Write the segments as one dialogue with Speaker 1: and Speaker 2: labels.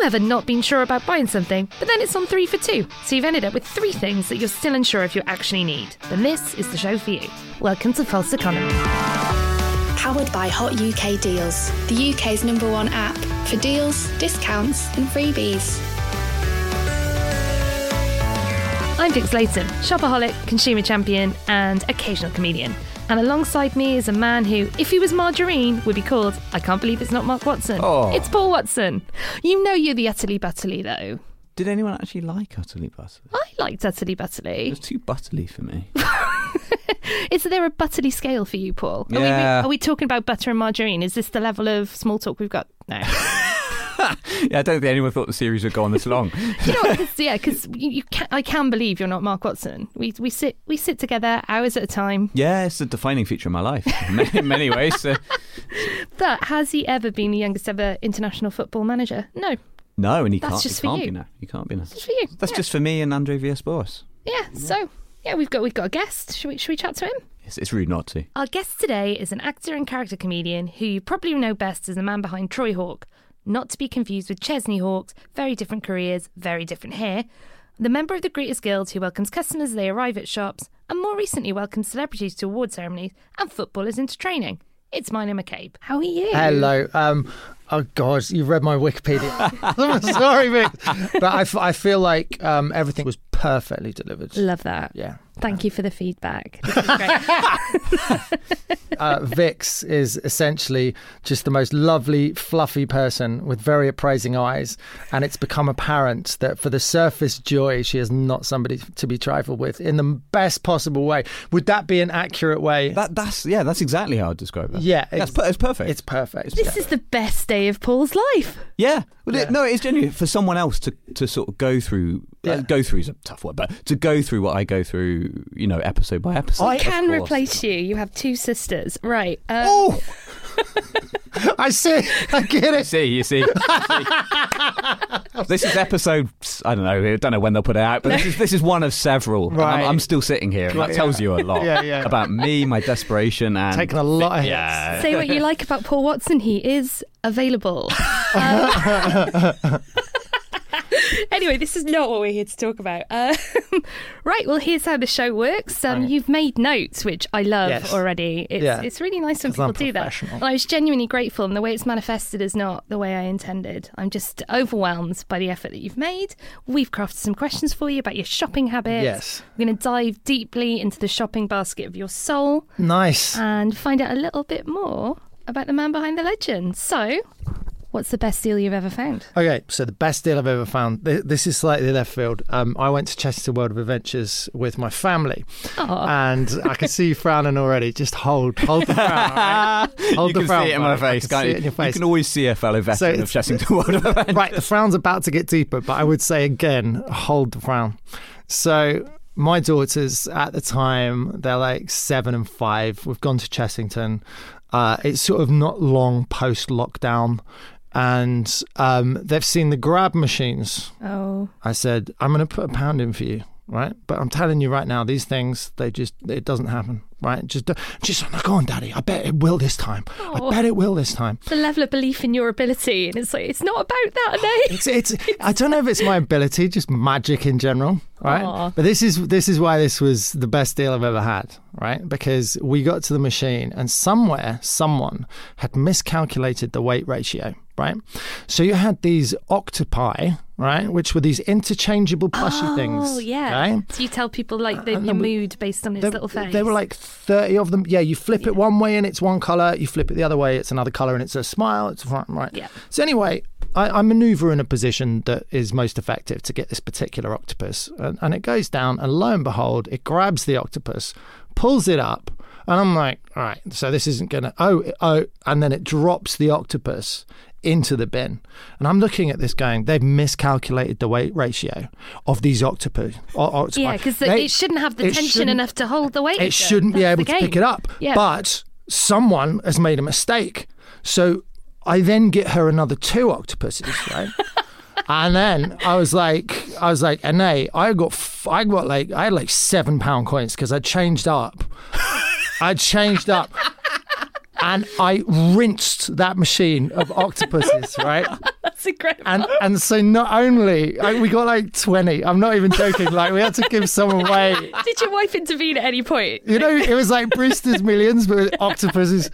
Speaker 1: you ever not been sure about buying something, but then it's on three for two, so you've ended up with three things that you're still unsure if you actually need? Then this is the show for you. Welcome to False Economy.
Speaker 2: Powered by Hot UK Deals, the UK's number one app for deals, discounts, and freebies.
Speaker 1: I'm Vix Leyton, shopaholic, consumer champion, and occasional comedian. And alongside me is a man who, if he was margarine, would be called I can't believe it's not Mark Watson.
Speaker 3: Oh.
Speaker 1: It's Paul Watson. You know you're the utterly butterly, though.
Speaker 3: Did anyone actually like Utterly Butterly?
Speaker 1: I liked utterly
Speaker 3: It
Speaker 1: butterly.
Speaker 3: was too butterly for me.
Speaker 1: Is there a butterly scale for you, Paul? Are,
Speaker 3: Yeah.
Speaker 1: we, are we talking about butter and margarine? Is this the level of small talk we've got? No.
Speaker 3: yeah, I don't think anyone thought the series would go on this long.
Speaker 1: you know, what, 'cause- yeah, because you, you can, I can believe you're not Mark Watson. We we sit we sit together hours at a time.
Speaker 3: yeah, it's a defining feature of my life in many, many ways. So.
Speaker 1: But has he ever been the youngest ever international football manager? No.
Speaker 3: No, and he
Speaker 1: That's
Speaker 3: can't.
Speaker 1: just
Speaker 3: he
Speaker 1: for
Speaker 3: can't
Speaker 1: you.
Speaker 3: be now. He can't be now.
Speaker 1: Just for you.
Speaker 3: That's
Speaker 1: yeah.
Speaker 3: just for me and Andre Villas-Boas.
Speaker 1: yeah. So yeah, we've got we've got a guest. Should we should we chat to him?
Speaker 3: It's, it's rude not to.
Speaker 1: Our guest today is an actor and character comedian who you probably know best as the man behind Troy Hawke, not to be confused with Chesney Hawks, very different careers, very different hair. The member of the Greeters Guild who welcomes customers as they arrive at shops, and more recently welcomes celebrities to award ceremonies and footballers into training. It's Milo McCabe. How are you?
Speaker 4: Hello. Um, oh God, you've read my Wikipedia. I'm sorry, Vic, but I, f- I feel like um, everything was perfectly delivered.
Speaker 1: Love that.
Speaker 4: Yeah.
Speaker 1: Thank you for the feedback. This is great.
Speaker 4: Uh, Vix is essentially just the most lovely, fluffy person with very appraising eyes, and it's become apparent that for the surface joy, she is not somebody to be trifled with in the best possible way. Would that be an accurate way?
Speaker 3: That that's yeah, that's exactly how I'd describe it.
Speaker 4: Yeah,
Speaker 3: that's
Speaker 4: it's-
Speaker 3: per- it's perfect.
Speaker 4: it's perfect.
Speaker 1: this is the best day of Paul's life.
Speaker 3: yeah. Well,
Speaker 4: Yeah.
Speaker 3: It, no, it's genuine for someone else to to sort of go through. Uh, go through is a tough word, but to go through what I go through, you know, episode by episode.
Speaker 4: I
Speaker 1: Can
Speaker 3: course.
Speaker 1: replace you. You have two sisters. Right. Um,
Speaker 4: Oh, I see. I get
Speaker 3: You
Speaker 4: it.
Speaker 3: see, you see. you see. this is episode. I don't know. I don't know when they'll put it out, but this is this is one of several. and I'm,
Speaker 4: Right.
Speaker 3: I'm still sitting here, and that
Speaker 4: Right,
Speaker 3: tells you a lot
Speaker 4: Yeah, yeah.
Speaker 3: about me, my desperation, and
Speaker 4: Taking a lot of hits.
Speaker 3: yeah.
Speaker 1: Say what you like about Paul Watson. He is available. Um, anyway, this is not what we're here to talk about. Um, right. Well, here's how the show works. Um,
Speaker 4: Right.
Speaker 1: You've made notes, which I love
Speaker 4: Yes.
Speaker 1: already. It's,
Speaker 4: Yeah.
Speaker 1: it's really nice when people do that. And I was genuinely grateful, and the way it's manifested is not the way I intended. I'm just overwhelmed by the effort that you've made. We've crafted some questions for you about your shopping habits.
Speaker 4: Yes.
Speaker 1: We're going to dive deeply into the shopping basket of your soul
Speaker 4: Nice.
Speaker 1: and find out a little bit more about the man behind the legend. So, what's the best deal you've ever found?
Speaker 4: Okay, so the best deal I've ever found. This is slightly left field. Um, I went to Chessington World of Adventures with my family,
Speaker 1: Oh,
Speaker 4: and I can see you frowning already. Just hold, hold the frown. all right? Hold
Speaker 3: you
Speaker 4: the
Speaker 3: can
Speaker 4: frown.
Speaker 3: see it in my face,
Speaker 4: can
Speaker 3: can't
Speaker 4: see
Speaker 3: you?
Speaker 4: it in your face.
Speaker 3: You can always see a fellow veteran of
Speaker 4: it's-
Speaker 3: Chessington World of Adventures.
Speaker 4: right, the frown's about to get deeper, but I would say again, hold the frown. So my daughters at the time, they're like seven and five. We've gone to Chessington. Uh, it's sort of not long post lockdown. And um, they've seen the grab machines.
Speaker 1: oh,
Speaker 4: I said, I'm going to put a pound in for you, right? But I'm telling you right now, these things, they just, it doesn't happen, right? Just, just like, go on, daddy. I bet it will this time.
Speaker 1: Oh.
Speaker 4: I bet it will this time.
Speaker 1: the level of belief in your ability, and it's like it's not about that, Nate.
Speaker 4: It's, it's, I don't know if it's my ability, just magic in general, right?
Speaker 1: Aw.
Speaker 4: But this is, this is why this was the best deal I've ever had, right? Because we got to the machine and somewhere, someone had miscalculated the weight ratio, right? So you had these octopi, right? Which were these interchangeable plushy oh, things.
Speaker 1: Oh, yeah.
Speaker 4: okay?
Speaker 1: So you tell people like the, your mood based on its little face.
Speaker 4: there were like 30 of them. Yeah, you flip it one way and it's one color. You flip it the other way, it's another color and it's a smile. It's right.
Speaker 1: Yeah.
Speaker 4: So anyway, I, I maneuver in a position that is most effective to get this particular octopus. And, and it goes down, and lo and behold, it grabs the octopus, pulls it up. And I'm like, all right, so this isn't going to, oh, oh, and then it drops the octopus into the bin. And I'm looking at this going, they've miscalculated the weight ratio of these octopi. o- octopi.
Speaker 1: yeah, because it shouldn't have the tension enough to hold the weight.
Speaker 4: it shouldn't be able to pick it up.
Speaker 1: Yeah.
Speaker 4: But someone has made a mistake. So I then get her another two octopuses, right? and then I was like, I was like, and I got, f- I got like, I had like seven pound coins because I changed up. I changed up. And I rinsed that machine of octopuses, right?
Speaker 1: That's incredible.
Speaker 4: And and so not only like, we got like twenty. I'm not even joking. Like we had to give some away.
Speaker 1: Did your wife intervene at any point?
Speaker 4: You know, it was like Brewster's Millions, but with octopuses,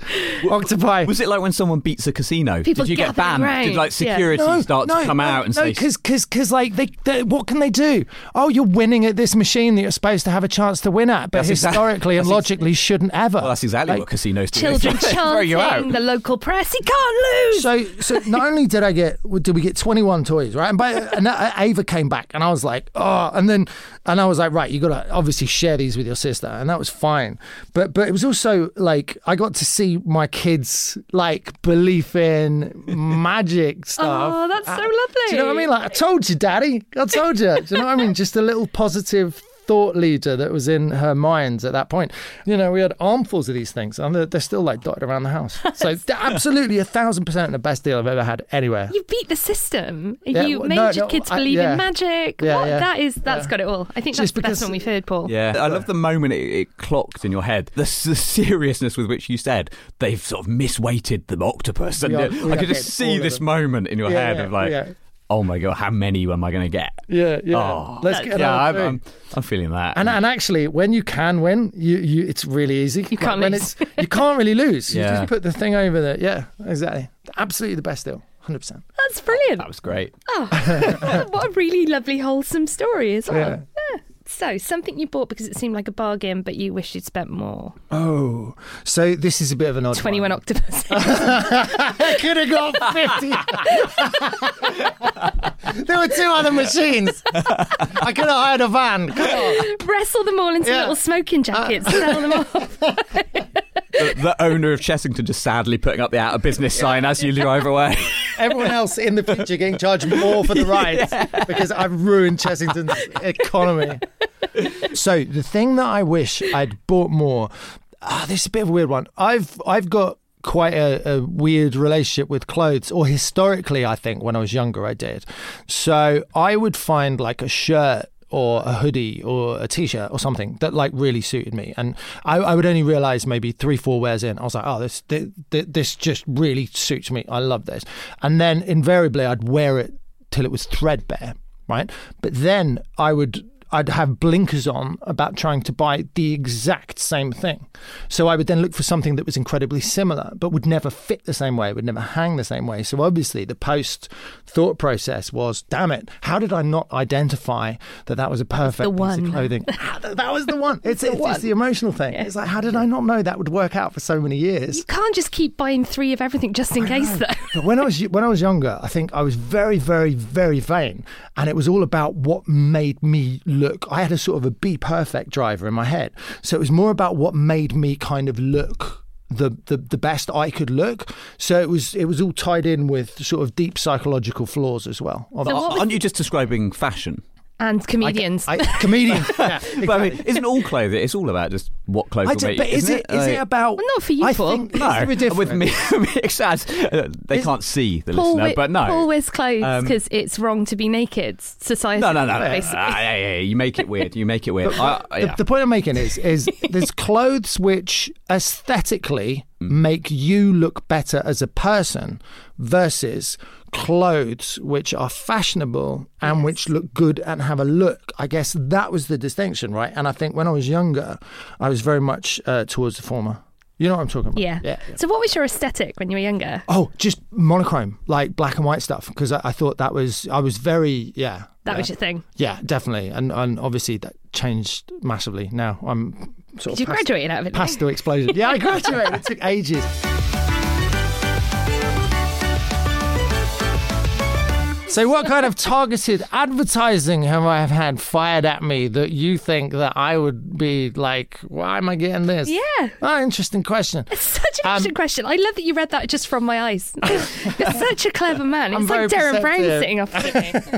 Speaker 4: octopi.
Speaker 3: Was it like when someone beats a casino?
Speaker 1: People
Speaker 3: Did you get
Speaker 1: gathering
Speaker 3: banned? Did
Speaker 1: round,
Speaker 3: like
Speaker 1: yeah.
Speaker 3: security start to come out and
Speaker 4: no,
Speaker 3: say,
Speaker 4: because because because like they, they, what can they do? Oh, you're winning at this machine that you're supposed to have a chance to win at, but
Speaker 3: That's exact-
Speaker 4: historically and
Speaker 3: that's ex-
Speaker 4: logically shouldn't ever.
Speaker 3: "Well, that's exactly
Speaker 4: Like,
Speaker 3: what casinos do."
Speaker 1: Children
Speaker 3: They throw you out.
Speaker 1: the local press, he can't lose.
Speaker 4: So, so not only did I get, did we get 21 toys, right? And by and Ava came back, and I was like, oh, and then, and I was like, right, you got to obviously share these with your sister, and that was fine. But, but it was also like I got to see my kids like belief in magic stuff.
Speaker 1: Oh, that's so
Speaker 4: Uh,
Speaker 1: lovely.
Speaker 4: Do you know what I mean? Like I told you, Daddy. I told you. Do you know what I mean? Just a little positive thought leader that was in her mind at that point. You know, we had armfuls of these things, and they're, they're still like dotted around the house. So absolutely a thousand percent the best deal I've ever had anywhere.
Speaker 1: You beat the system.
Speaker 4: Yeah,
Speaker 1: you
Speaker 4: well,
Speaker 1: made
Speaker 4: no,
Speaker 1: your
Speaker 4: no,
Speaker 1: kids
Speaker 4: I-
Speaker 1: believe
Speaker 4: yeah.
Speaker 1: in magic.
Speaker 4: Yeah,
Speaker 1: what?
Speaker 4: yeah.
Speaker 1: That is, that's
Speaker 4: Yeah.
Speaker 1: got it all. I think
Speaker 4: Just
Speaker 1: that's the best one we've heard, Paul.
Speaker 3: Yeah, I love the moment it, it clocked in your head. The, the seriousness with which you said they've sort of misweighted the octopus, and
Speaker 4: are-
Speaker 3: I could just see this
Speaker 4: them.
Speaker 3: moment in your
Speaker 4: Yeah,
Speaker 3: head
Speaker 4: yeah,
Speaker 3: of like,
Speaker 4: yeah.
Speaker 3: Oh my god, how many am I going to get?
Speaker 4: Yeah, yeah.
Speaker 3: Oh,
Speaker 4: Let's get
Speaker 3: yeah,
Speaker 4: another
Speaker 3: I'm. I'm, I'm feeling that.
Speaker 4: and and actually, when you can win, you, you it's really easy. You
Speaker 1: can't
Speaker 4: when
Speaker 1: lose.
Speaker 4: It's, you can't really lose. You
Speaker 3: Yeah.
Speaker 4: just put the thing over there. Yeah, exactly. Absolutely the best deal. Hundred percent.
Speaker 1: That's brilliant.
Speaker 3: that was great. Oh.
Speaker 1: what a really lovely, wholesome story as well.
Speaker 4: Yeah.
Speaker 1: Yeah. So, something you bought because it seemed like a bargain, but you wish you'd spent more.
Speaker 4: Oh, so this is a bit of an odd
Speaker 1: 21
Speaker 4: one.
Speaker 1: octopuses.
Speaker 4: I could have got 50. there were two other machines. I could have hired a van. Come.
Speaker 1: Wrestle them all into
Speaker 4: Yeah.
Speaker 1: little smoking jackets, uh. sell them off.
Speaker 3: the, the owner of Chessington just sadly putting up the out of business sign as you drive away.
Speaker 4: Everyone else in the future getting charged more for the rides because I've ruined Chessington's economy. So the thing that I wish I'd bought more, ah, this is a bit of a weird one. I've I've got quite a, a weird relationship with clothes, or historically, I think when I was younger, I did. So I would find like a shirt or a hoodie or a t-shirt or something that like really suited me. And I, I would only realize maybe three four wears in. I was like oh this, this this just really suits me. I love this. And then invariably I'd wear it till it was threadbare right? But then I would I'd have blinkers on about trying to buy the exact same thing. So I would then look for something that was incredibly similar, but would never fit the same way, would never hang the same way. So obviously, the post thought process was, damn it, how did I not identify that that was a perfect
Speaker 1: the
Speaker 4: piece
Speaker 1: one.
Speaker 4: of clothing? That was the one. It's, it's,
Speaker 1: one.
Speaker 4: it's the emotional thing. It's like, how did I not know that would work out for so many years?
Speaker 1: You can't just keep buying three of everything just in case, though.
Speaker 4: But when I was when I was younger, I think I was very, very, very vain, and it was all about what made me look. I had a sort of a be perfect driver in my head, so it was more about what made me kind of look the, the the best I could look. So it was it was all tied in with sort of deep psychological flaws as well.
Speaker 1: So
Speaker 3: Aren't you just describing fashion?
Speaker 1: And comedians.
Speaker 4: I, comedian. yeah,
Speaker 3: But I mean, isn't all clothing? It's all about just what clothes
Speaker 4: I
Speaker 3: will make
Speaker 4: but
Speaker 3: you,
Speaker 4: is
Speaker 3: isn't
Speaker 4: it is it
Speaker 3: Like-
Speaker 4: about?
Speaker 1: Well, not for you,
Speaker 4: I
Speaker 1: Paul.
Speaker 4: think
Speaker 3: No,
Speaker 4: it's different.
Speaker 3: with me, mixed ads. Uh, they
Speaker 4: Is-
Speaker 3: can't see the
Speaker 1: Paul,
Speaker 3: listener,
Speaker 1: wi-
Speaker 3: but no.
Speaker 1: Paul wears clothes
Speaker 3: Um,
Speaker 1: because it's wrong to be naked. Society.
Speaker 3: no, no, no, no.
Speaker 1: Basically.
Speaker 3: Ah, yeah, yeah, yeah, You make it weird. You make it weird. I,
Speaker 4: the,
Speaker 3: yeah.
Speaker 4: the point I'm making is is there's clothes which aesthetically make you look better as a person versus clothes which are fashionable and which look good and have a look. I guess that was the distinction, right? And I think when I was younger, I was very much uh, towards the former. You know what I'm talking about?
Speaker 1: Yeah.
Speaker 4: yeah.
Speaker 1: So, what was your aesthetic when you were younger?
Speaker 4: Oh, just monochrome, like black and white stuff, because I, I thought that was I was very yeah.
Speaker 1: That
Speaker 4: yeah.
Speaker 1: was your thing.
Speaker 4: Yeah, definitely, and and obviously that changed massively. Now I'm sort
Speaker 1: Did you
Speaker 4: of past,
Speaker 1: graduate out of it?
Speaker 4: Past the explosion. Yeah, I graduated. it took ages. So, what kind of targeted advertising have I have had fired at me that you think that I would be like, why am I getting this?
Speaker 1: Yeah.
Speaker 4: Oh, interesting question.
Speaker 1: It's such an
Speaker 4: Um,
Speaker 1: interesting question. I love that you read that just from my eyes. You're such a clever man.
Speaker 4: I'm
Speaker 1: It's like Derren Brown sitting opposite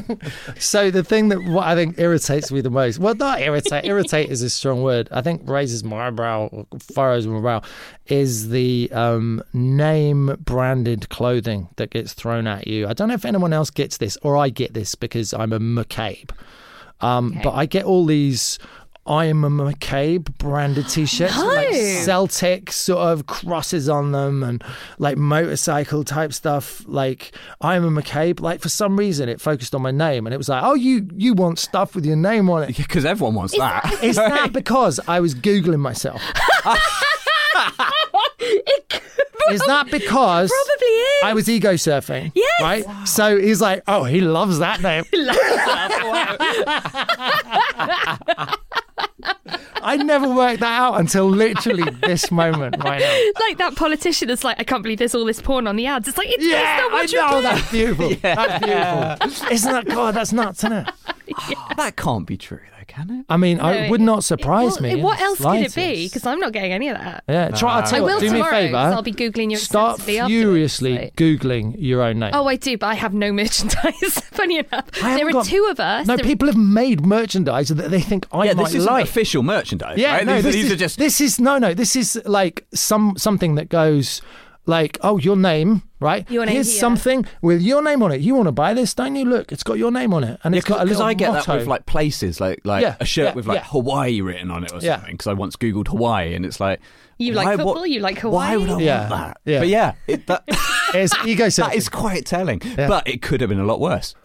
Speaker 1: me.
Speaker 4: So the thing that what I think irritates me the most, well, not irritate. irritate is a strong word. I think raises my eyebrow, or furrows my brow, is the um, name branded clothing that gets thrown at you. I don't know if anyone else gets this, or I get this because I'm a McCabe. Um, But I get all these I am a McCabe branded t-shirts with like Celtic sort of crosses on them and like motorcycle type stuff. Like I am a McCabe. Like for some reason it focused on my name and it was like, oh, you you want stuff with your name on it.
Speaker 3: Because everyone wants that. that.
Speaker 4: Is that because I was googling myself? Is that because
Speaker 1: Probably is.
Speaker 4: I was ego surfing?
Speaker 1: Yes.
Speaker 4: Right. So he's like, oh, he loves that name. I never worked that out until literally this moment right now.
Speaker 1: like that politician that's like, I can't believe there's all this porn on the ads. It's like, it's
Speaker 4: Yeah,
Speaker 1: there's so
Speaker 4: I
Speaker 1: much
Speaker 4: know.
Speaker 1: repair.
Speaker 4: That's beautiful. That's beautiful. Isn't that God? That's nuts, isn't it?
Speaker 3: that can't be true, though, can it?
Speaker 4: I mean,
Speaker 1: No,
Speaker 4: I would not
Speaker 1: it-
Speaker 4: surprise
Speaker 1: well,
Speaker 4: me.
Speaker 1: What
Speaker 4: the
Speaker 1: else could it be? Because I'm not getting any of that.
Speaker 4: yeah, try. I'll
Speaker 1: I
Speaker 4: tell you
Speaker 1: will
Speaker 4: what. Do me a favour.
Speaker 1: I'll be googling you
Speaker 4: Start
Speaker 1: extensively afterwards,
Speaker 4: furiously googling your own name.
Speaker 1: Oh, I do, but I have no merchandise. Funny enough,
Speaker 4: I
Speaker 1: there are
Speaker 4: got-
Speaker 1: two of us.
Speaker 4: no,
Speaker 1: There-
Speaker 4: people have made merchandise that they think I
Speaker 3: yeah,
Speaker 4: might
Speaker 3: this isn't
Speaker 4: like.
Speaker 3: official merchandise.
Speaker 4: Yeah,
Speaker 3: right?
Speaker 4: no,
Speaker 3: these,
Speaker 4: this
Speaker 3: these
Speaker 4: is
Speaker 3: are just.
Speaker 4: this is no, no. This is like some something that goes like, oh, your name, right?
Speaker 1: Your name
Speaker 4: Here's
Speaker 1: here.
Speaker 4: something with your name on it. You want to buy this, don't you? Look, it's got your name on it, and it's got a
Speaker 3: because
Speaker 4: little
Speaker 3: I get
Speaker 4: motto.
Speaker 3: that with like places, like like
Speaker 4: Yeah,
Speaker 3: a shirt
Speaker 4: yeah,
Speaker 3: with like
Speaker 4: yeah.
Speaker 3: Hawaii written on it or
Speaker 4: Yeah.
Speaker 3: something. Because I once googled Hawaii, and it's like
Speaker 1: You like
Speaker 3: why-
Speaker 1: football,
Speaker 3: what-
Speaker 1: you like Hawaii.
Speaker 3: Why would I
Speaker 1: Hawaii?
Speaker 4: Yeah,
Speaker 3: want that?
Speaker 4: yeah.
Speaker 3: But yeah, it, that,
Speaker 4: it's ego
Speaker 3: that is quite telling.
Speaker 4: Yeah.
Speaker 3: But it could have been a lot worse.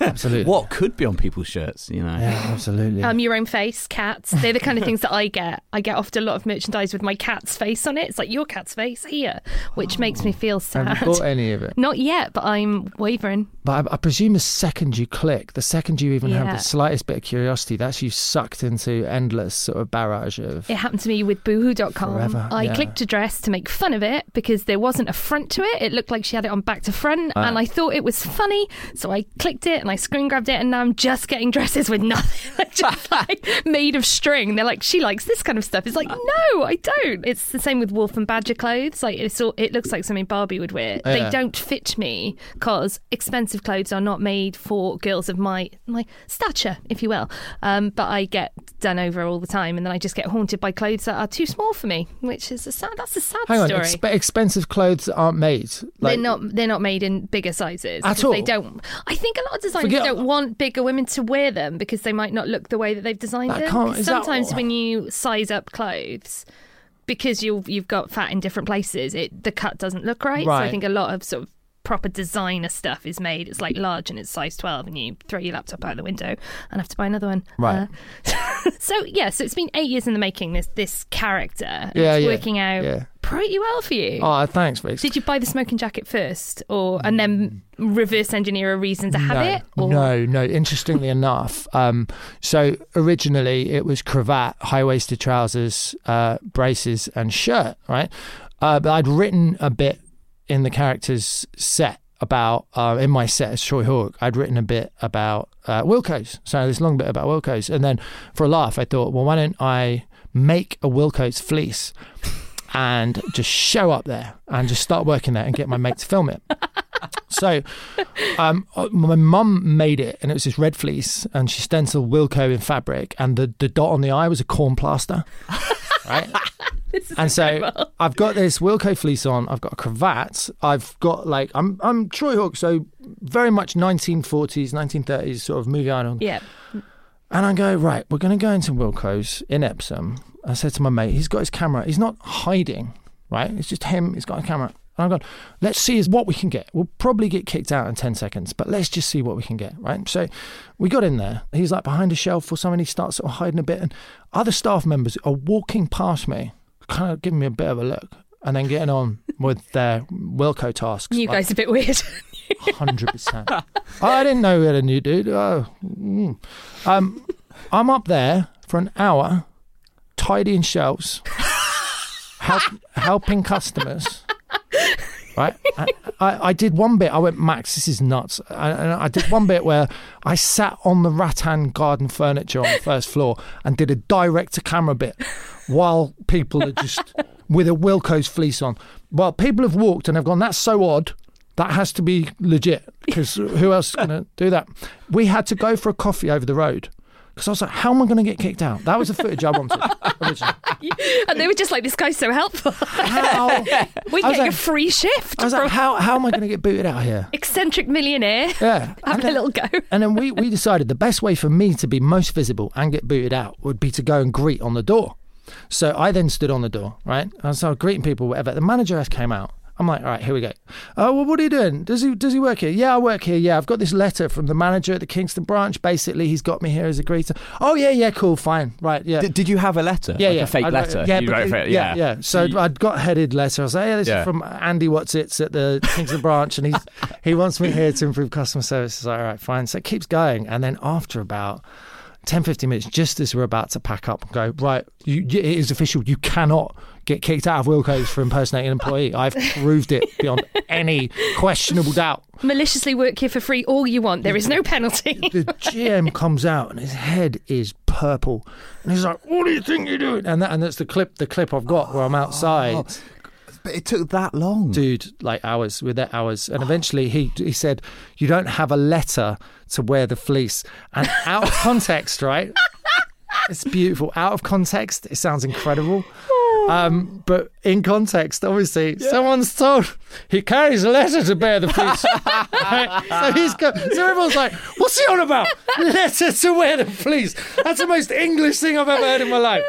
Speaker 4: absolutely
Speaker 3: what could be on people's shirts? You know.
Speaker 4: Yeah, absolutely.
Speaker 1: Um, your own face, cats. They're the kind of things that I get. I get often a lot of merchandise with my cat's face on it. It's like your cat's face here, which makes me feel sad.
Speaker 4: Have you bought any of it?
Speaker 1: Not yet, but I'm wavering.
Speaker 4: But I, I presume the second you click, the second you even have the slightest bit of curiosity, that's you sucked into endless sort of barrage of.
Speaker 1: It happened to me with boohoo.com.
Speaker 4: Forever,
Speaker 1: I
Speaker 4: yeah.
Speaker 1: clicked a dress to make fun of it because there wasn't a front to it. It looked like she had it on back to front,
Speaker 4: Ah.
Speaker 1: and I thought it was funny. So I clicked it and I screen grabbed it, and now I'm just getting dresses with nothing, like just like made of string. They're like, she likes this kind of stuff. It's like, no, I don't. It's the same with wolf and badger clothes. Like it's all, it looks like something Barbie would wear.
Speaker 4: Yeah.
Speaker 1: They don't fit me because expensive clothes are not made for girls of my my stature, if you will. Um, but I get done over all the time, and then I just get haunted by clothes that are too small for me, which is a sad. That's a sad
Speaker 4: Hang on,
Speaker 1: story.
Speaker 4: exp- expensive clothes aren't made. Like,
Speaker 1: they're not. They're not made in bigger sizes.
Speaker 4: At all?
Speaker 1: They don't. I think a lot of designers
Speaker 4: Forget-
Speaker 1: don't want bigger women to wear them because they might not look the way that they've designed
Speaker 4: That
Speaker 1: them.
Speaker 4: can't-
Speaker 1: 'Cause
Speaker 4: is that-
Speaker 1: Sometimes when you size up clothes. Because you've you've got fat in different places, it the cut doesn't look right. So I
Speaker 4: Right.
Speaker 1: think a lot of sort of proper designer stuff is made. It's like large and it's size twelve, and you throw your laptop out the window and have to buy another one.
Speaker 4: Right.
Speaker 1: Uh, so yeah, so it's been eight years in the making. This this character, and
Speaker 4: Yeah,
Speaker 1: it's
Speaker 4: yeah,
Speaker 1: working out
Speaker 4: yeah.
Speaker 1: Pretty well for you.
Speaker 4: Oh, thanks, Rex.
Speaker 1: Did you buy the smoking jacket first, or and then reverse engineer a reason to have
Speaker 4: no,
Speaker 1: it? Or?
Speaker 4: No, no. Interestingly enough, um, so originally it was cravat, high waisted trousers, uh, braces, and shirt, right? Uh, but I'd written a bit in the character's set about uh, in my set as Troy Hawke. I'd written a bit about uh, Wilko's, so this long bit about Wilko's, and then for a laugh, I thought, well, why don't I make a Wilko's fleece? And just show up there and just start working there and get my mate to film it. So, um, uh, my mum made it, and it was this red fleece, and she stenciled Wilko in fabric, and the, the dot on the eye was a corn plaster, right? And so
Speaker 1: incredible.
Speaker 4: I've got this Wilko fleece on. I've got a cravat. I've got like I'm I'm Troy Hawke, so very much 1940s, 1930s sort of movie idol.
Speaker 1: yeah,
Speaker 4: And I go, right, we're going to go into Wilko's in Epsom. I said to my mate, he's got his camera. He's not hiding, right? It's just him. He's got a camera. And I'm going, let's see what we can get. We'll probably get kicked out in 10 seconds, but let's just see what we can get, right? So we got in there. He's like behind a shelf or something. He starts sort of hiding a bit. And other staff members are walking past me, kind of giving me a bit of a look and then getting on with their Wilko tasks.
Speaker 1: you
Speaker 4: like-
Speaker 1: guys are a bit weird.
Speaker 4: Hundred percent. I didn't know we had a new dude. Oh, mm. um, I'm up there for an hour, tidying shelves, help, helping customers. Right, I, I, I did one bit. I went, Max, this is nuts. And and I did one bit where I sat on the rattan garden furniture on the first floor and did a direct to camera bit while people are just with a Wilko's fleece on. Well, people have walked and have gone, that's so odd. That has to be legit because who else is going to do that? We had to go for a coffee over the road. Because I was like, how am I going to get kicked out? That was the footage I wanted originally.
Speaker 1: and they were just like, "This guy's so helpful.
Speaker 4: How?
Speaker 1: we get
Speaker 4: like-
Speaker 1: a free shift
Speaker 4: I was like, how, how am I going to get booted out here?
Speaker 1: eccentric millionaire
Speaker 4: Yeah.
Speaker 1: having a little go."
Speaker 4: And then we, we decided the best way for me to be most visible and get booted out would be to go and greet on the door. So I then stood on the door, right? And so greeting people, whatever. The manager came out. I'm like, all right, here we go. Oh, well, what are you doing? Does he does he work here? Yeah, I work here. Yeah, I've got this letter from the manager at the Kingston branch. Basically, he's got me here as a greeter. Oh, yeah, yeah, cool, fine, right, yeah.
Speaker 3: Did, did you have a letter?
Speaker 4: Yeah,
Speaker 3: like
Speaker 4: yeah.
Speaker 3: A fake
Speaker 4: I'd
Speaker 3: letter.
Speaker 4: Yeah,
Speaker 3: you
Speaker 4: but-
Speaker 3: wrote it.
Speaker 4: yeah,
Speaker 3: Yeah,
Speaker 4: yeah. So
Speaker 3: You-
Speaker 4: I'd got a headed letter. I was like, yeah, this
Speaker 3: Yeah.
Speaker 4: is from Andy Watsits at the Kingston branch, and he's he wants me here to improve customer service. Like, all right, fine. So it keeps going, and then after about 10, 15 minutes, just as we're about to pack up and go, right, you- it is official. You cannot get kicked out of Wilko's for impersonating an employee. I've proved it beyond any questionable doubt.
Speaker 1: Maliciously work here for free all you want. There is no penalty.
Speaker 4: the GM comes out and his head is purple, and he's like, "What do you think you're doing?" And that, and that's the clip, the clip I've got where I'm outside, oh,
Speaker 3: But it took that long.
Speaker 4: dude, like hours with that hours, and eventually he he said, "You don't have a letter to wear the fleece," and out of context, right? It's beautiful. Out of context, it sounds incredible. Um, but in context, obviously, someone's told he carries a letter to bear the fleece. Right? So he's got, so everyone's like, "What's he on about? Letter to wear the fleece? That's the most English thing I've ever heard in my life."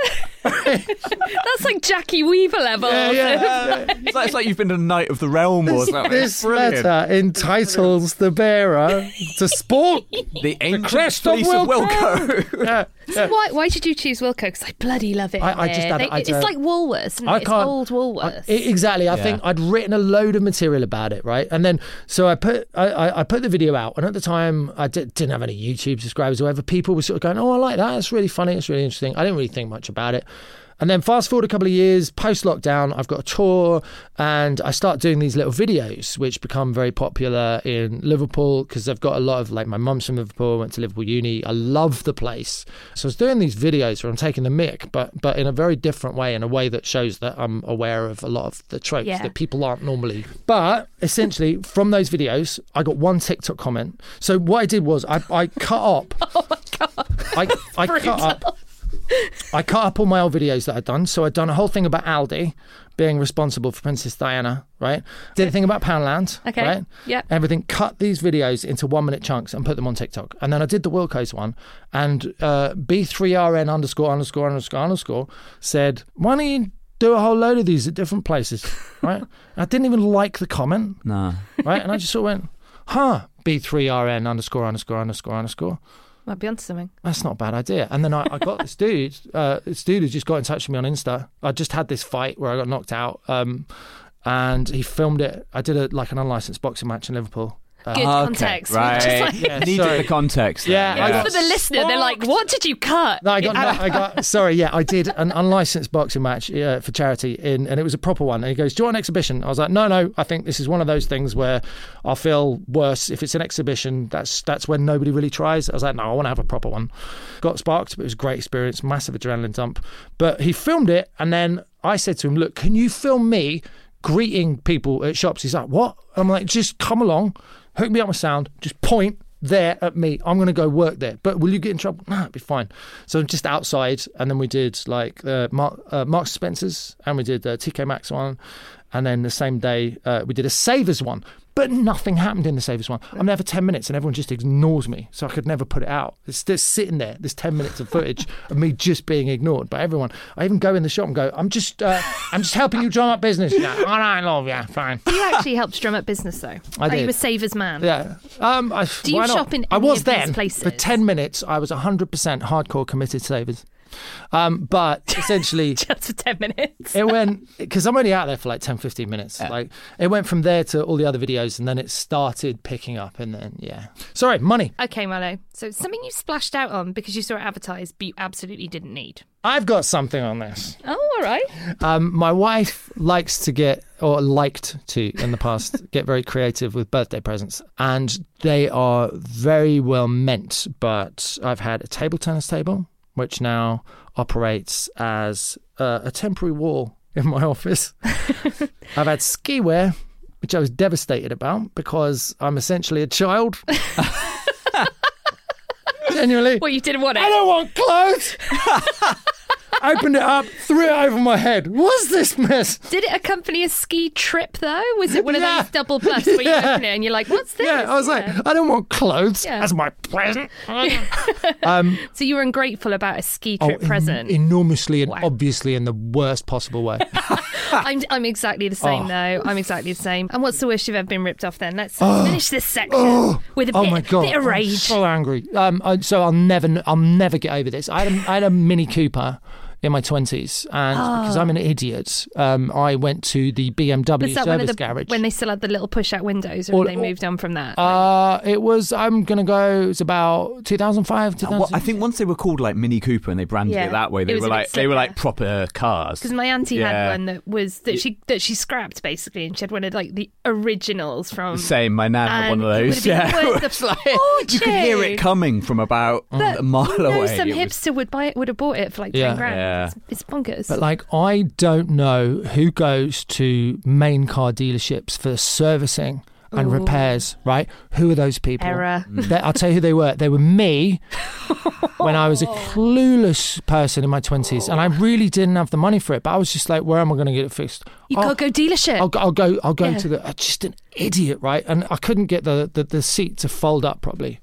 Speaker 1: That's like Jackie Weaver level.
Speaker 4: Yeah, yeah.
Speaker 3: it's, like, it's like you've been a knight of the Realm or something.
Speaker 4: This
Speaker 3: brilliant.
Speaker 4: letter entitles the bearer to sport.
Speaker 3: The ancient
Speaker 4: crest of
Speaker 3: fleece of
Speaker 4: Wilko.
Speaker 3: Wilko.
Speaker 4: Yeah, yeah.
Speaker 1: Why, why did you choose Wilko? Because I bloody love it.
Speaker 4: I- I just
Speaker 1: there.
Speaker 4: had-
Speaker 1: They-
Speaker 4: I
Speaker 1: it's like Woolworths. It?
Speaker 4: I
Speaker 1: it's
Speaker 4: can't-
Speaker 1: old Woolworths.
Speaker 4: I- exactly. I
Speaker 3: Yeah.
Speaker 4: think I'd written a load of material about it, right? And then so I put I, I, I put the video out, and at the time I di- didn't have any YouTube subscribers or whatever. People were sort of going, "Oh, I like that. It's really funny. It's really interesting." I didn't really think much about it. And then fast forward a couple of years, post lockdown, I've got a tour and I start doing these little videos, which become very popular in Liverpool because I've got a lot of like my mum's from Liverpool, went to Liverpool Uni. I love the place. So I was doing these videos where I'm taking the mic, but but in a very different way, in a way that shows that I'm aware of a lot of the tropes
Speaker 1: Yeah.
Speaker 4: that people aren't normally. But essentially, from those videos, I got one TikTok comment. So what I did was I, I cut up. Oh my god! I, I cut up. I cut up all my old videos that I'd done. So I'd done a whole thing about Aldi being responsible for Princess Diana, right? Did a thing about Poundland,
Speaker 1: Okay.
Speaker 4: right?
Speaker 1: Yeah.
Speaker 4: Everything. Cut these videos into one minute chunks and put them on TikTok. And then I did the Wilko's one, and uh, B3RN underscore underscore underscore underscore said, "Why don't you do a whole load of these at different places?" Right? I didn't even like the comment,
Speaker 3: No.
Speaker 4: right? And I just sort of went, "Huh." B3RN underscore underscore underscore underscore
Speaker 1: Might be onto something.
Speaker 4: that's not a bad idea. And then I, I got this dude, uh, this dude who just got in touch with me on Insta. I just had this fight where I got knocked out, um, and he filmed it. I did a like an unlicensed boxing match in Liverpool.
Speaker 1: Good
Speaker 3: Okay,
Speaker 1: context.
Speaker 3: Right.
Speaker 1: Just like-
Speaker 4: Yeah,
Speaker 3: Needed
Speaker 4: sorry.
Speaker 3: the context.
Speaker 4: Yeah,
Speaker 3: then,
Speaker 4: I
Speaker 1: For the listener, they're like, "What did you cut?"
Speaker 4: No, I got, no, I got. Sorry, yeah, I did an unlicensed boxing match uh, for charity, in, and it was a proper one. And he goes, "Do you want an exhibition?" I was like, "No, no. I think this is one of those things where I'll feel worse if it's an exhibition. That's that's when nobody really tries." I was like, "No, I want to have a proper one." Got sparked, but it was a great experience, massive adrenaline dump. But he filmed it, and then I said to him, "Look, can you film me greeting people at shops?" He's like, "What?" I'm like, "Just come along, hook me up with sound, just point." there at me. I'm going to go work there. But will you get in trouble? Nah, it'd be fine. So just outside, and then we did like uh, Mark, uh, Marks Spencer's, and we did uh, TK Maxx one, and then the same day uh, we did a Savers one. But nothing happened in the Savers one. I'm there for 10 minutes and everyone just ignores me. So I could never put it out. It's just sitting there, this 10 minutes of footage of me just being ignored by everyone. I even go in the shop and go, I'm just uh, I'm just helping you drum up business. Yeah, all right, love, yeah, fine.
Speaker 1: You actually helped drum up business, though.
Speaker 4: I
Speaker 1: Are you
Speaker 4: did.
Speaker 1: a savers man?
Speaker 4: Yeah. Um, I,
Speaker 1: Do you
Speaker 4: why not?
Speaker 1: shop in
Speaker 4: I
Speaker 1: any
Speaker 4: was
Speaker 1: of these
Speaker 4: then. For 10 minutes, I was 100% hardcore committed savers. Um, but essentially,
Speaker 1: Just for 10 minutes.
Speaker 4: it went, because I'm only out there for like 10, 15 minutes. Like, it went from there to all the other videos, and then it started picking up, and then, yeah. Sorry, money.
Speaker 1: Okay, Marlo. So something you splashed out on because you saw it advertised, but you absolutely didn't need.
Speaker 4: I've got something on this.
Speaker 1: Oh, all right.
Speaker 4: Um, my wife likes to get, or liked to in the past, get very creative with birthday presents. And they are very well meant. But I've had a table tennis table, which now operates as uh, a temporary wall in my office. I've had ski wear, which I was devastated about because I'm essentially a child. Genuinely.
Speaker 1: What you didn't want it.
Speaker 4: I don't want clothes. Opened it up, threw it over my head. What's this mess?
Speaker 1: Did it accompany a ski trip though? Was it one of those double plus where you
Speaker 4: Yeah.
Speaker 1: open it and you're like, "What's this?"
Speaker 4: Yeah, I was like, I don't want clothes
Speaker 1: Yeah.
Speaker 4: as my present. um,
Speaker 1: so you were ungrateful about a ski
Speaker 4: oh,
Speaker 1: trip
Speaker 4: en-
Speaker 1: present.
Speaker 4: enormously and
Speaker 1: Wow.
Speaker 4: obviously in the worst possible way.
Speaker 1: I'm, I'm exactly the same
Speaker 4: Oh.
Speaker 1: though. I'm exactly the same. And what's the worst you've ever been ripped off? Then let's finish this section with a
Speaker 4: oh
Speaker 1: bit,
Speaker 4: my god,
Speaker 1: bit of
Speaker 4: I'm
Speaker 1: rage.
Speaker 4: so angry. Um, I, so I'll never, I'll never get over this. I had a, I had a Mini Cooper in my twenties, and because I'm an idiot, um, I went to the BMW
Speaker 1: Was that one of
Speaker 4: service
Speaker 1: the
Speaker 4: garage.
Speaker 1: when they still had the little push-out windows, or
Speaker 4: Or-
Speaker 1: they
Speaker 4: or-
Speaker 1: moved on from that?
Speaker 4: uh, it was. I'm gonna go. It's about 2005. 2006.
Speaker 3: Well, I think once they were called like Mini Cooper and they branded
Speaker 1: Yeah.
Speaker 3: it that way, they were like they were like proper cars.
Speaker 1: Because my auntie
Speaker 3: Yeah.
Speaker 1: had one that was that she that she scrapped basically, and she had one of like the originals from.
Speaker 3: Same, my nan had one of
Speaker 1: And it
Speaker 3: those. Yeah,
Speaker 1: been worth
Speaker 3: It's
Speaker 1: the
Speaker 3: like, you could hear it coming from about
Speaker 1: But
Speaker 3: a mile
Speaker 1: you know,
Speaker 3: away.
Speaker 1: some
Speaker 3: It was-
Speaker 1: hipster would buy it, would have bought it for like
Speaker 4: Yeah.
Speaker 1: ten grand.
Speaker 3: Yeah.
Speaker 1: It's, it's bonkers.
Speaker 4: But like, I don't know who goes to main car dealerships for servicing and
Speaker 1: Ooh.
Speaker 4: repairs. Right? Who are those people?
Speaker 1: Error.
Speaker 4: They- I'll tell you who they were. They were me when I was a clueless person in my twenties, and I really didn't have the money for it. But I was just like, where am I going to get it fixed?
Speaker 1: You
Speaker 4: Oh,
Speaker 1: gotta go dealership.
Speaker 4: I'll, go- I'll go. I'll go
Speaker 1: Yeah.
Speaker 4: to the. uh, Just an idiot, right? And I couldn't get the, the the seat to fold up properly.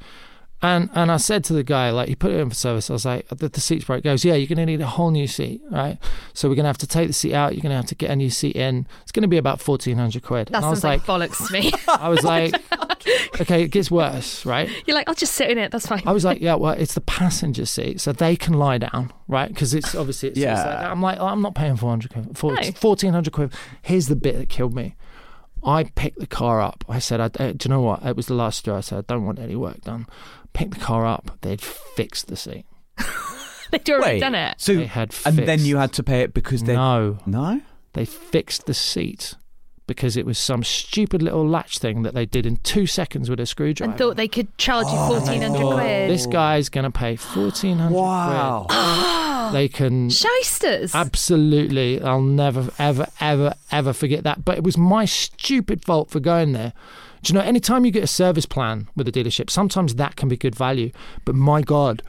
Speaker 4: And and I said to the guy, like, he put it in for service. I was like, the, the seat's broke. He goes, yeah, you're going to need a whole new seat, right? So we're going to have to take the seat out. You're going to have to get a new seat in. It's going to be about fourteen hundred quid.
Speaker 1: that
Speaker 4: and I was
Speaker 1: like,
Speaker 4: like,
Speaker 1: bollocks to me.
Speaker 4: I was like, okay, it gets worse, right?
Speaker 1: You're like, I'll just sit in it. That's fine.
Speaker 4: I was like, yeah, well, it's the passenger seat, so they can lie down, right? Because it's obviously it's, it's
Speaker 3: Yeah.
Speaker 4: like that. I'm like, I'm not paying 400 quid, four-
Speaker 1: No.
Speaker 4: 1400 quid. Here's the bit that killed me. I picked the car up. I said, I, uh, do you know what? It was the last straw. I said, I don't want any work done. Picked the car up. They'd fixed the seat.
Speaker 1: They'd already
Speaker 3: Wait,
Speaker 1: done it.
Speaker 3: So
Speaker 4: They had
Speaker 3: and then
Speaker 4: fixed-
Speaker 3: you had to pay it because they
Speaker 4: No,
Speaker 3: no.
Speaker 4: they fixed the seat because it was some stupid little latch thing that they did in two seconds with a screwdriver.
Speaker 1: And thought they could charge you
Speaker 4: 1400
Speaker 1: quid.
Speaker 4: This guy's going to pay 1400
Speaker 3: Wow.
Speaker 4: quid. They can
Speaker 1: Shysters.
Speaker 4: Absolutely. I'll never, ever, ever, ever forget that. But it was my stupid fault for going there. Do you know, anytime you get a service plan with a dealership, sometimes that can be good value. But my God.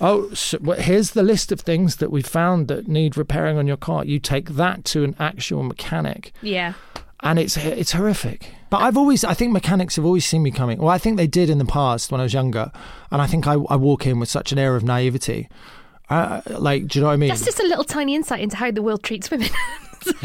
Speaker 4: Oh, so, well, here's the list of things that we found that need repairing on your car. You take that to an actual mechanic,
Speaker 1: yeah.
Speaker 4: and it's it's horrific. But I've always, I think mechanics have always seen me coming. Well, I think they did in the past when I was younger, and I think I, I walk in with such an air of naivety. Uh, like, do you know what I mean?
Speaker 1: That's just a little tiny insight into how the world treats women.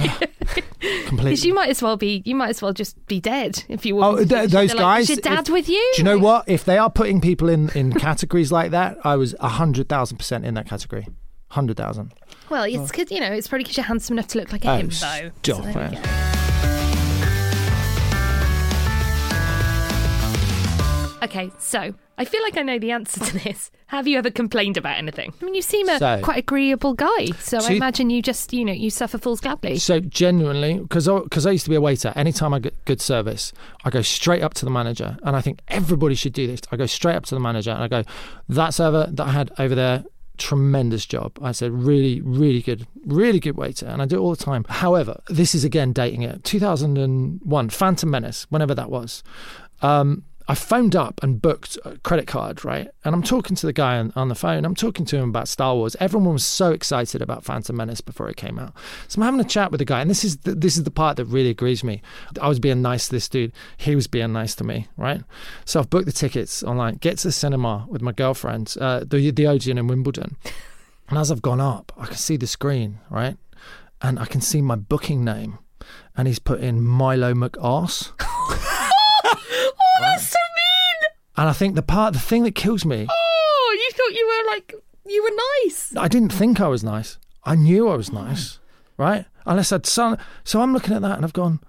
Speaker 4: Completely.
Speaker 1: Because you might as well be, you might as well just be dead if you.
Speaker 4: Oh, th- those
Speaker 1: they're like, "Is
Speaker 4: guys,
Speaker 1: your dad
Speaker 4: if-
Speaker 1: with you?
Speaker 4: Do you know what? If they are putting people in, in categories like that, I was a hundred thousand percent in that category. Hundred thousand.
Speaker 1: Well, it's oh. because you know it's probably because you're handsome enough to look like a
Speaker 4: Oh,
Speaker 1: himbo.
Speaker 4: stop
Speaker 1: So
Speaker 4: it.
Speaker 1: Okay, so I feel like I know the answer to this. Have you ever complained about anything? I mean, you seem a
Speaker 4: So-
Speaker 1: quite agreeable guy, so I
Speaker 4: See-
Speaker 1: imagine you just, you know, you suffer fools gladly.
Speaker 4: So genuinely, because I, cause I used to be a waiter, anytime I get good service, I go straight up to the manager, and I think everybody should do this. I go straight up to the manager and I go, that server that I had over there, tremendous job. I said, really, really good, really good waiter, and I do it all the time. However, this is again dating it. 2001, Phantom Menace, whenever that was. Um, I phoned up and booked a credit card, right? And I'm talking to the guy on, on the phone. I'm talking to him about Star Wars. Everyone was so excited about Phantom Menace before it came out. So I'm having a chat with the guy, and this is the, this is the part that really agrees me. I was being nice to this dude. He was being nice to me, right? So I've booked the tickets online. Get to the cinema with my girlfriend, uh, the the Odeon in Wimbledon. And as I've gone up, I can see the screen, right? And I can see my booking name, and he's put in Milo McArse.
Speaker 1: Oh, that's so!
Speaker 4: And I think the part, the thing that kills me,
Speaker 1: Oh, you thought you were like you were nice.
Speaker 4: I didn't think I was nice. I knew I was nice, right? Unless I'd son. So I'm looking at that and I've gone,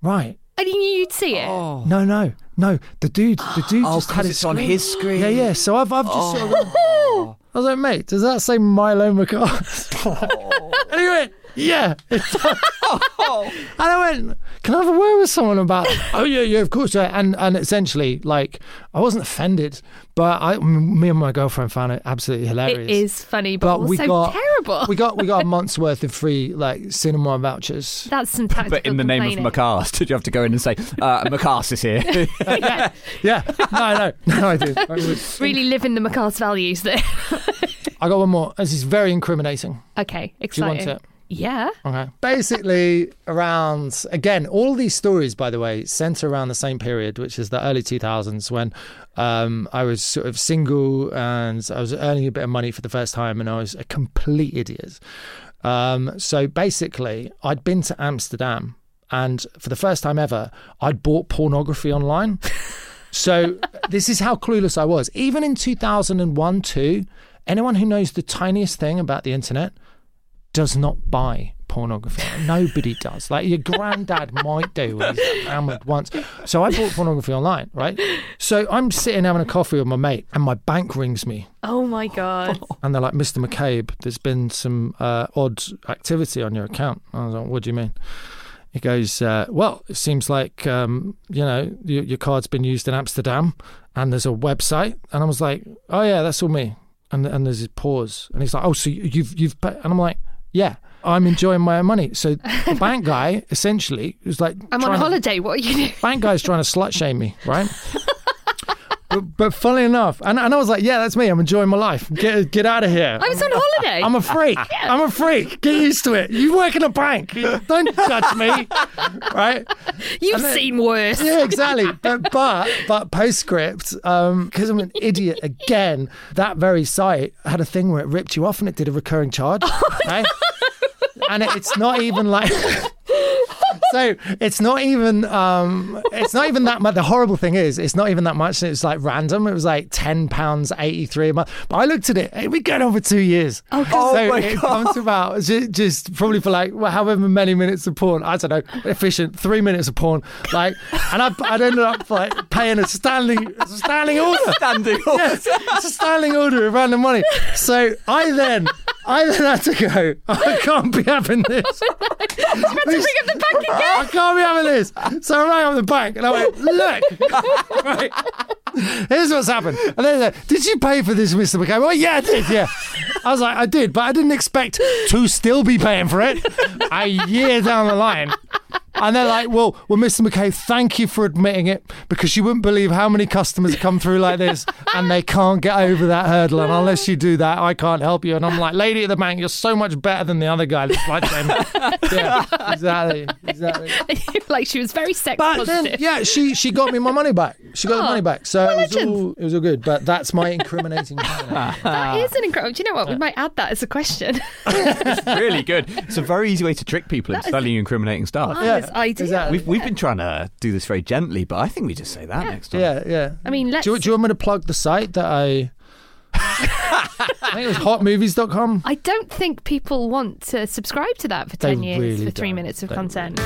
Speaker 4: right.
Speaker 1: And you knew you'd see it.
Speaker 3: Oh,
Speaker 4: No, no, no. The dude, the dude
Speaker 3: oh
Speaker 4: just had it
Speaker 3: on his screen.
Speaker 4: Yeah, yeah. So I've, I've just sort of gone,
Speaker 1: Oh.
Speaker 4: I was like, mate, does that say Milo McCarthy? and he went, yeah. It's and I went, can I have a word with someone about? oh yeah, yeah, of course. Yeah. And and essentially, like, I wasn't offended, but I, m- me and my girlfriend found it absolutely hilarious.
Speaker 1: It is funny, but,
Speaker 4: But
Speaker 1: also
Speaker 4: we got
Speaker 1: terrible.
Speaker 4: We got we got a month's worth of free like cinema vouchers.
Speaker 1: That's some tactical
Speaker 3: But in the name of
Speaker 1: complaining.
Speaker 3: Did you have to go in and say, uh, Macars is here?
Speaker 4: Yeah, no, no, no, I did. I, was-
Speaker 1: Really living the Macars values there.
Speaker 4: I got one more. This is very incriminating.
Speaker 1: okay, exciting.
Speaker 4: Do you
Speaker 1: exciting.
Speaker 4: want it?
Speaker 1: Yeah.
Speaker 4: Okay. Basically, around again, all these stories, by the way, center around the same period, which is the early 2000s, when um, I was sort of single and I was earning a bit of money for the first time, and I was a complete idiot. Um, so basically, I'd been to Amsterdam, and for the first time ever, I'd bought pornography online. So this is how clueless I was. Even in 2001, too, anyone who knows the tiniest thing about the internet does not buy pornography. Nobody does. Like your granddad might do when he's hammered once. So I bought pornography online, right? So I'm sitting having a coffee with my mate, and my bank rings me,
Speaker 1: Oh my god.
Speaker 4: and they're like, "Mr. McCabe, there's been some uh, odd activity on your account." I was like, "What do you mean?" He goes, uh, "Well, it seems like um, you know your, your card's been used in Amsterdam, and there's a website." And I was like, "Oh yeah, that's all me." And and there's a pause, and he's like, "Oh, so you- you've you've," pa-" and I'm like, "Yeah." I'm enjoying my own money. So the bank guy essentially was like,
Speaker 1: I'm on
Speaker 4: trying to-
Speaker 1: holiday. What are you doing?
Speaker 4: bank guy's trying to slut shame me, right? but, but funnily enough, and, and I was like, yeah, that's me. I'm enjoying my life. Get get out of here.
Speaker 1: I was on holiday.
Speaker 4: I'm a freak. I'm a freak. Get used to it. You work in a bank. Don't judge me, right?
Speaker 1: You've
Speaker 4: then-
Speaker 1: seen worse.
Speaker 4: Yeah, exactly. But but but postscript, because um, I'm an idiot again. That very site had a thing where it ripped you off and it did a recurring charge. Oh, right? And it, it's not even like. So it's not even um it's not even that much. The horrible thing is it's not even that much. It's like random. It was like ten pounds eighty three a month. But I looked at it. It going on for two years.
Speaker 1: Oh,
Speaker 3: Oh
Speaker 4: so
Speaker 3: my
Speaker 4: it
Speaker 3: God.
Speaker 4: comes about ju- just probably for like well, however many minutes of porn. I don't know, efficient three minutes of porn. Like, and I I ended up like paying a standing a standing order.
Speaker 3: Standing order.
Speaker 4: Yes, it's a standing order of random money. So I then I then had to go. I can't be having this.
Speaker 1: Ring up the bank again.
Speaker 4: I can't be having this. So I rang up the bank and I went, look, right, here's what's happened. And they said, did you pay for this, Mr. McCabe? Well, yeah, I did, yeah. I was like, I did, but I didn't expect to still be paying for it a year down the line. And they're like, well, well, Mr. McKay, thank you for admitting it because you wouldn't believe how many customers come through like this and they can't get over that hurdle. And unless you do that, I can't help you. And I'm like, lady at the bank, you're so much better than the other guy. That's like them. Yeah, exactly, exactly.
Speaker 1: like she was very sex
Speaker 4: But
Speaker 1: positive.
Speaker 4: then, yeah, she she got me my money back. She got the
Speaker 1: Oh,
Speaker 4: money back. So
Speaker 1: what a
Speaker 4: it was all it was all good. But that's my incriminating. comment.
Speaker 1: That is an incredible. Do you know what? We might add that as a question.
Speaker 3: it's really good. It's a very easy way to trick people into telling you incriminating stuff.
Speaker 1: That is ideal.
Speaker 4: exactly.
Speaker 3: We've, we've been trying to do this very gently, but I think we just say that next time.
Speaker 4: yeah, yeah.
Speaker 1: I mean, let's.
Speaker 4: Do you, do you want me to plug the site that I? I think it was hotmovies.com.
Speaker 1: I don't think people want to subscribe to that for
Speaker 4: They
Speaker 1: 10 years
Speaker 4: really
Speaker 1: for three
Speaker 4: don't.
Speaker 1: minutes of
Speaker 4: They
Speaker 1: content.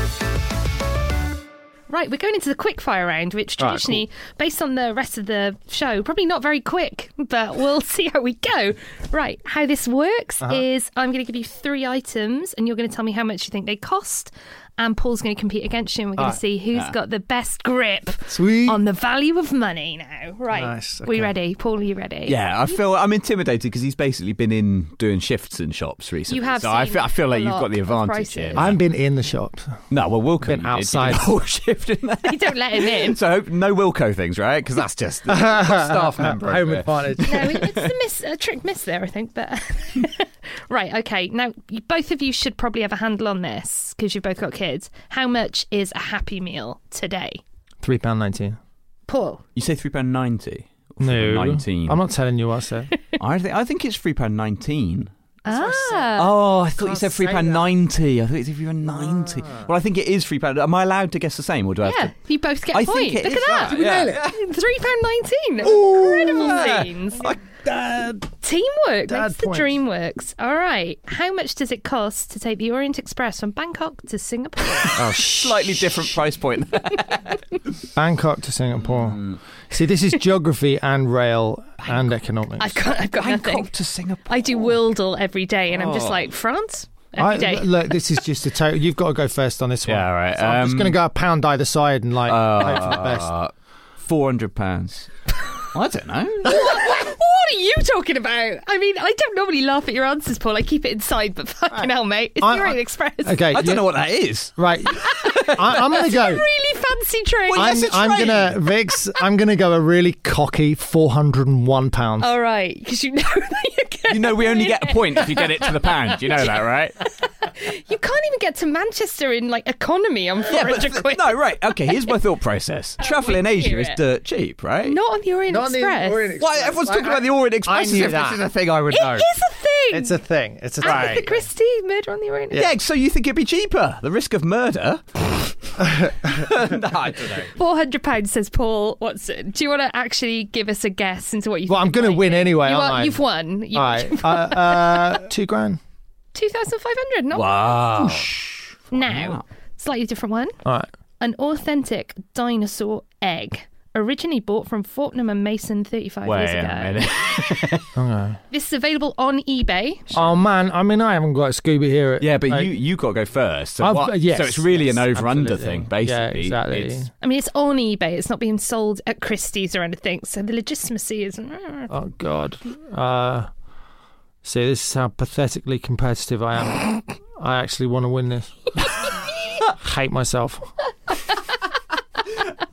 Speaker 1: Right, we're going into the quick fire round, which
Speaker 4: All right,
Speaker 1: traditionally, based on the rest of the show, probably not very quick, but we'll see how we go. Right, how this works
Speaker 4: Uh-huh.
Speaker 1: is I'm going to give you three items, and you're going to tell me how much you think they cost. And Paul's going to compete against you, and we're going
Speaker 4: All
Speaker 1: ah,
Speaker 4: to
Speaker 1: see who's got the best grip
Speaker 4: Sweet.
Speaker 1: on the value of money now. Right,
Speaker 4: Nice,
Speaker 1: we
Speaker 4: okay.
Speaker 1: ready? Paul, are you ready?
Speaker 3: Yeah, I feel I'm intimidated because he's basically been in doing shifts in shops recently.
Speaker 1: You have
Speaker 3: so I feel, I feel like you've got the advantage here.
Speaker 4: I haven't been in the shops.
Speaker 3: no, well, Wilko
Speaker 4: been
Speaker 3: you. You
Speaker 4: outside.
Speaker 3: did a whole shift in there.
Speaker 1: You don't let him in.
Speaker 3: So no Wilko things, right? Because that's just staff member.
Speaker 4: Home
Speaker 3: over here.
Speaker 4: advantage.
Speaker 1: no, it's a, miss, a trick miss there, I think. But right, okay. Now, both of you should probably have a handle on this because you've both got kids. How much is a Happy Meal today,
Speaker 4: Three pound nineteen.
Speaker 1: Paul?
Speaker 3: You say three pound ninety.
Speaker 4: No,
Speaker 3: nineteen.
Speaker 4: I'm not telling you what I said.
Speaker 3: I think I think it's three pound nineteen.
Speaker 1: Ah,
Speaker 3: Oh, I thought you
Speaker 4: Can't
Speaker 3: said three pound
Speaker 4: pound
Speaker 3: ninety. I thought you said three pound ninety. Well, I think it is three pound. Am I allowed to guess the same, or do I have
Speaker 1: yeah.
Speaker 3: to?
Speaker 1: You both get a
Speaker 3: I
Speaker 1: point. Look
Speaker 3: is
Speaker 1: at that.
Speaker 3: that, yeah.
Speaker 1: Three pound nineteen. Incredible scenes.
Speaker 4: Dad.
Speaker 1: Teamwork
Speaker 4: Dad
Speaker 1: makes the
Speaker 4: points.
Speaker 1: dream works. All right. How much does it cost to take the Orient Express from Bangkok to Singapore?
Speaker 4: Oh,
Speaker 3: Slightly different price point.
Speaker 4: Bangkok to Singapore.
Speaker 3: Mm.
Speaker 4: See, this is geography and rail and economics.
Speaker 1: I've got, I've got nothing.
Speaker 3: Bangkok to Singapore.
Speaker 1: I do Worldle every day, and I'm just
Speaker 3: Oh.
Speaker 1: like France. every
Speaker 4: I, look, this is just a total. You've got to go first on this one.
Speaker 3: Yeah, all right.
Speaker 4: So I'm just
Speaker 3: um,
Speaker 4: going to go a pound either side and like hope for the best.
Speaker 3: uh, Four hundred pounds. I don't know.
Speaker 1: What are you talking about? I mean, I don't normally laugh at your answers, Paul. I keep it inside, but fucking hell, mate. It's
Speaker 4: I-
Speaker 1: the Orient
Speaker 4: I-
Speaker 1: Express.
Speaker 4: Okay,
Speaker 3: I don't
Speaker 4: you-
Speaker 3: know what that is.
Speaker 4: Right, I, I'm going to go.
Speaker 1: Really fancy train.
Speaker 3: Well,
Speaker 4: I'm,
Speaker 3: Yes, it's
Speaker 4: I'm
Speaker 3: right.
Speaker 4: gonna Vix. I'm gonna go a really cocky 401 pounds.
Speaker 1: All right, because you know that you
Speaker 3: know, we only get a point if you get it to the pound. You know that, right?
Speaker 1: You can't even get to Manchester in like economy on four
Speaker 3: Yeah, but th-
Speaker 1: quid.
Speaker 3: no, right. Okay, here's my thought process. Travel in Asia is dirt cheap, right?
Speaker 1: Not on the Orient
Speaker 4: Not on the
Speaker 1: Express.
Speaker 3: Why everyone's talking about the Orient Express as
Speaker 4: knew that.
Speaker 3: this is a thing I would know.
Speaker 1: It is a thing.
Speaker 4: It's a thing. It's a
Speaker 1: Agatha
Speaker 4: thing.
Speaker 1: Christie murder on the Orient.
Speaker 3: yeah, so you think it'd be cheaper? The risk of murder? I don't know.
Speaker 1: Four hundred pounds, says Paul. What's it? Do you want to actually give us a guess into what you?
Speaker 4: Well, I'm gonna win anyway,
Speaker 1: You
Speaker 4: aren't I?
Speaker 1: You've won. You,
Speaker 4: All right, uh, uh, two grand.
Speaker 1: Two thousand five hundred. Not
Speaker 3: Wow.
Speaker 1: now. Slightly different one.
Speaker 4: All right.
Speaker 1: An authentic dinosaur egg. Originally bought from Fortnum and Mason 35
Speaker 3: Wait
Speaker 1: years
Speaker 3: a
Speaker 1: ago.
Speaker 3: minute.
Speaker 4: Okay.
Speaker 1: This is available on eBay.
Speaker 4: Oh man, I mean, I haven't got a Scooby here.
Speaker 3: Yeah, but
Speaker 4: Like,
Speaker 3: you you got to go first. So,
Speaker 4: I've-
Speaker 3: what-
Speaker 4: yes,
Speaker 3: so it's really
Speaker 4: yes,
Speaker 3: an over under
Speaker 4: absolutely.
Speaker 3: thing, basically.
Speaker 4: Yeah, exactly.
Speaker 3: It's-
Speaker 1: I mean, it's on eBay. It's not being sold at Christie's or anything. So the legitimacy isn't.
Speaker 4: Oh God. Uh, see, this is how pathetically competitive I am. I actually want to win this. Hate myself.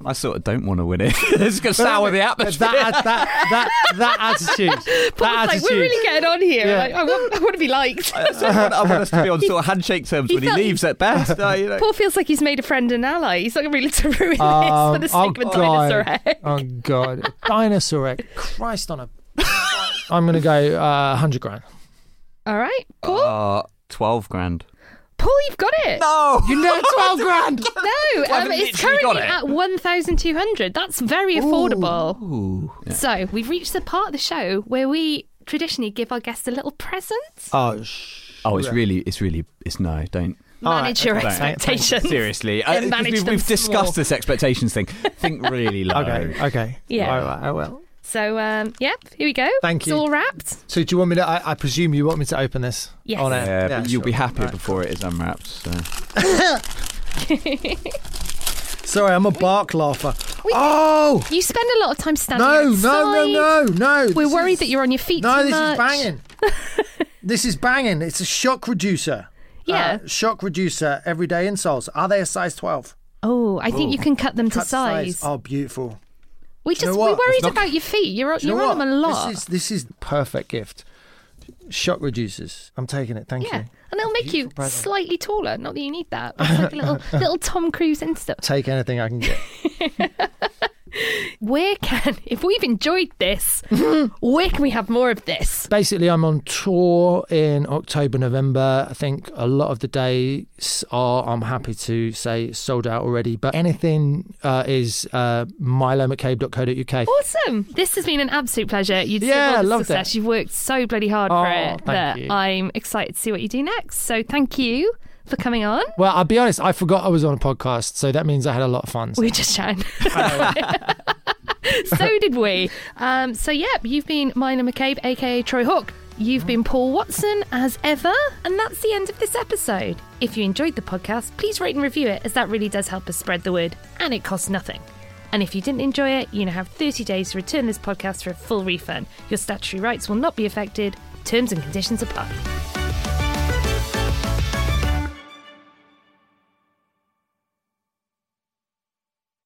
Speaker 3: I sort of don't want to win it. it's going to sour the atmosphere.
Speaker 4: that, that, that, that attitude.
Speaker 1: Paul's
Speaker 4: that
Speaker 1: like,
Speaker 4: attitude.
Speaker 1: we're really getting on here.
Speaker 4: Yeah.
Speaker 1: Like, I, want, I want to be liked.
Speaker 3: I want, I want us to be on sort of handshake terms
Speaker 1: he
Speaker 3: when he
Speaker 1: felt-
Speaker 3: leaves at best. Uh, you know.
Speaker 1: Paul feels like he's made a friend and ally. He's not really to ruin
Speaker 4: Um,
Speaker 1: this for the sake of a dinosaur egg.
Speaker 4: Oh God, dinosaur egg! Christ on a. I'm gonna go uh, hundred grand.
Speaker 1: All right, Paul.
Speaker 3: Uh, 12 grand.
Speaker 1: Paul, you've got it.
Speaker 3: No!
Speaker 4: You know, twelve grand.
Speaker 1: No, um, it's
Speaker 3: literally got
Speaker 1: currently
Speaker 3: it.
Speaker 1: at 1,200. That's very affordable.
Speaker 3: Ooh. Yeah.
Speaker 1: So we've reached the part of the show where we traditionally give our guests a little present.
Speaker 4: Oh, sh-
Speaker 3: Oh, it's really, it's really, it's no, don't.
Speaker 4: All right,
Speaker 1: Manage your
Speaker 4: okay.
Speaker 1: expectations.
Speaker 3: Seriously,
Speaker 1: And
Speaker 3: uh, 'cause
Speaker 1: manage
Speaker 3: we've, we've discussed this expectations thing. Think really low.
Speaker 4: Okay, okay.
Speaker 1: Yeah.
Speaker 4: All right, I will.
Speaker 1: So, um, yep, here we go.
Speaker 4: Thank you.
Speaker 1: It's all wrapped.
Speaker 4: So, do you want me to? I, I presume you want me to open this
Speaker 1: Yes.
Speaker 4: on air.
Speaker 3: Yeah, but you'll be happy
Speaker 4: Right.
Speaker 3: before it is unwrapped. So.
Speaker 4: Sorry, I'm a bark laugher. Oh
Speaker 1: You spend a lot of time standing
Speaker 4: no, no,
Speaker 1: outside.
Speaker 4: no, no, no!
Speaker 1: We're
Speaker 4: This
Speaker 1: worried
Speaker 4: is-
Speaker 1: that you're on your feet
Speaker 4: No,
Speaker 1: too
Speaker 4: this
Speaker 1: much.
Speaker 4: is banging. this is banging. It's a shock reducer.
Speaker 1: Yeah.
Speaker 4: Uh, shock reducer everyday insoles. Are they a size 12?
Speaker 1: Oh, I think you can cut them to
Speaker 4: Cut
Speaker 1: size.
Speaker 4: Oh, beautiful.
Speaker 1: We
Speaker 4: Do you
Speaker 1: just
Speaker 4: know
Speaker 1: we
Speaker 4: what?
Speaker 1: worried
Speaker 3: not-
Speaker 1: about your feet. You're
Speaker 4: you
Speaker 1: you're on them a lot.
Speaker 4: This is this is perfect gift. Shock reducers. I'm taking it. Thank
Speaker 1: yeah,
Speaker 4: you.
Speaker 1: and it'll make you
Speaker 4: present.
Speaker 1: slightly taller. Not that you need that. But it's like a little little Tom Cruise Insta.
Speaker 4: Take anything I can get.
Speaker 1: Where can if we've enjoyed this, where can we have more of this?
Speaker 4: Basically, I'm on tour in October, November. I think a lot of the days are, I'm happy to say, sold out already. But anything uh, is uh, milomccabe.co.uk.
Speaker 1: Awesome! This has been an absolute pleasure. You deserve
Speaker 4: Yeah, loved
Speaker 1: success.
Speaker 4: it.
Speaker 1: You've worked so bloody hard
Speaker 4: Oh,
Speaker 1: for it that
Speaker 4: you.
Speaker 1: I'm excited to see what you do next. So thank you for coming on.
Speaker 4: Well, I'll be honest, I forgot I was on a podcast, so that means I had a lot of fun.
Speaker 1: We just chatting. so did we. Um, so, yeah, you've been Milo McCabe, aka Troy Hawke. You've been Paul Watson, as ever. And that's the end of this episode. If you enjoyed the podcast, please rate and review it, as that really does help us spread the word, and it costs nothing. And if you didn't enjoy it, you now have 30 days to return this podcast for a full refund. Your statutory rights will not be affected. Terms and conditions apply.